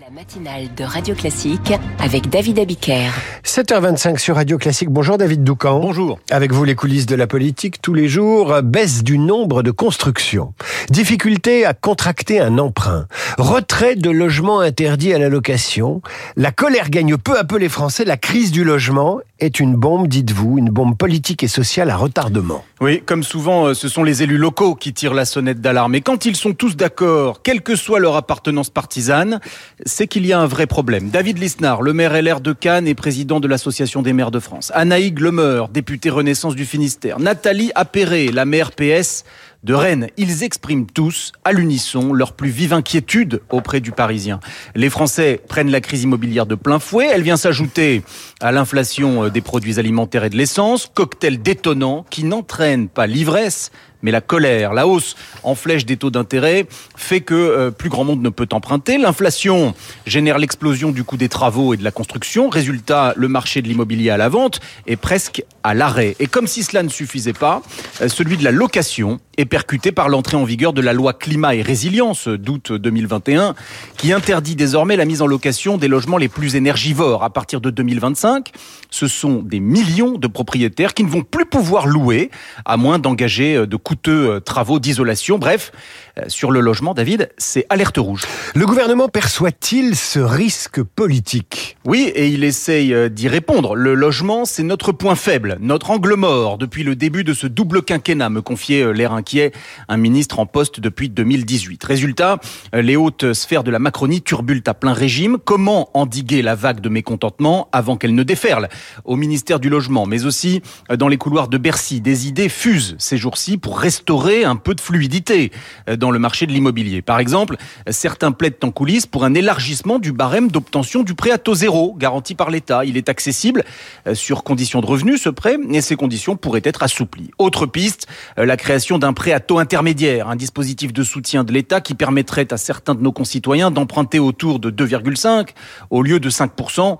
La matinale de Radio Classique avec David Abiker. 7h25 sur Radio Classique. Bonjour David Doucan. Bonjour. Avec vous les coulisses de la politique tous les jours. Baisse du nombre de constructions. Difficulté à contracter un emprunt. Retrait de logements interdits à la location. La colère gagne peu à peu les Français. La crise du logement est une bombe, dites-vous, une bombe politique et sociale à retardement. Oui, comme souvent, euh, ce sont les élus locaux qui tirent la sonnette d'alarme. Et quand ils sont tous d'accord, quelle que soit leur appartenance partisane, c'est qu'il y a un vrai problème. David Lisnard, le maire LR de Cannes et président de l'Association des maires de France. Anaïg Lemeur, députée Renaissance du Finistère. Nathalie Appéré, la maire PS de Rennes. Ils expriment tous, à l'unisson, leur plus vive inquiétude auprès du Parisien. Les Français prennent la crise immobilière de plein fouet. Elle vient s'ajouter à l'inflation des produits alimentaires et de l'essence. Cocktail détonnant qui n'entraîne pas l'ivresse, mais la colère, la hausse en flèche des taux d'intérêt fait que euh, plus grand monde ne peut emprunter. L'inflation génère l'explosion du coût des travaux et de la construction. Résultat, le marché de l'immobilier à la vente est presque à l'arrêt. Et comme si cela ne suffisait pas, euh, celui de la location est percuté par l'entrée en vigueur de la loi climat et résilience d'août 2021 qui interdit désormais la mise en location des logements les plus énergivores. À partir de 2025, ce sont des millions de propriétaires qui ne vont plus pouvoir louer à moins d'engager euh, de coûteux travaux d'isolation. Bref, sur le logement, David, c'est alerte rouge. Le gouvernement perçoit-il ce risque politique? Oui, et il essaye d'y répondre. Le logement, c'est notre point faible, notre angle mort depuis le début de ce double quinquennat, me confiait l'air inquiet un ministre en poste depuis 2018. Résultat, les hautes sphères de la Macronie turbulent à plein régime. Comment endiguer la vague de mécontentement avant qu'elle ne déferle? Au ministère du Logement, mais aussi dans les couloirs de Bercy, des idées fusent ces jours-ci pour restaurer un peu de fluidité dans le marché de l'immobilier. Par exemple, certains plaident en coulisses pour un élargissement du barème d'obtention du prêt à taux zéro garanti par l'État. Il est accessible sur conditions de revenus, ce prêt, et ces conditions pourraient être assouplies. Autre piste, la création d'un prêt à taux intermédiaire, un dispositif de soutien de l'État qui permettrait à certains de nos concitoyens d'emprunter autour de 2,5 au lieu de 5%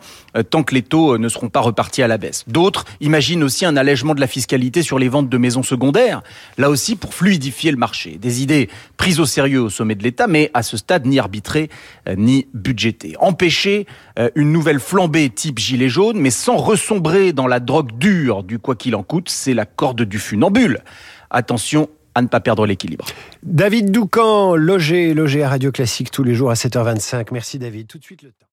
tant que les taux ne seront pas repartis à la baisse. D'autres imaginent aussi un allègement de la fiscalité sur les ventes de maisons secondaires, là aussi pour fluidifier le marché. Des idées prise au sérieux au sommet de l'État, mais à ce stade ni arbitrée ni budgétée. Empêcher une nouvelle flambée type gilet jaune, mais sans ressombrer dans la drogue dure du quoi qu'il en coûte, c'est la corde du funambule. Attention à ne pas perdre l'équilibre. David Doucan, logé, logé à Radio Classique tous les jours à 7h25. Merci David. Tout de suite le temps.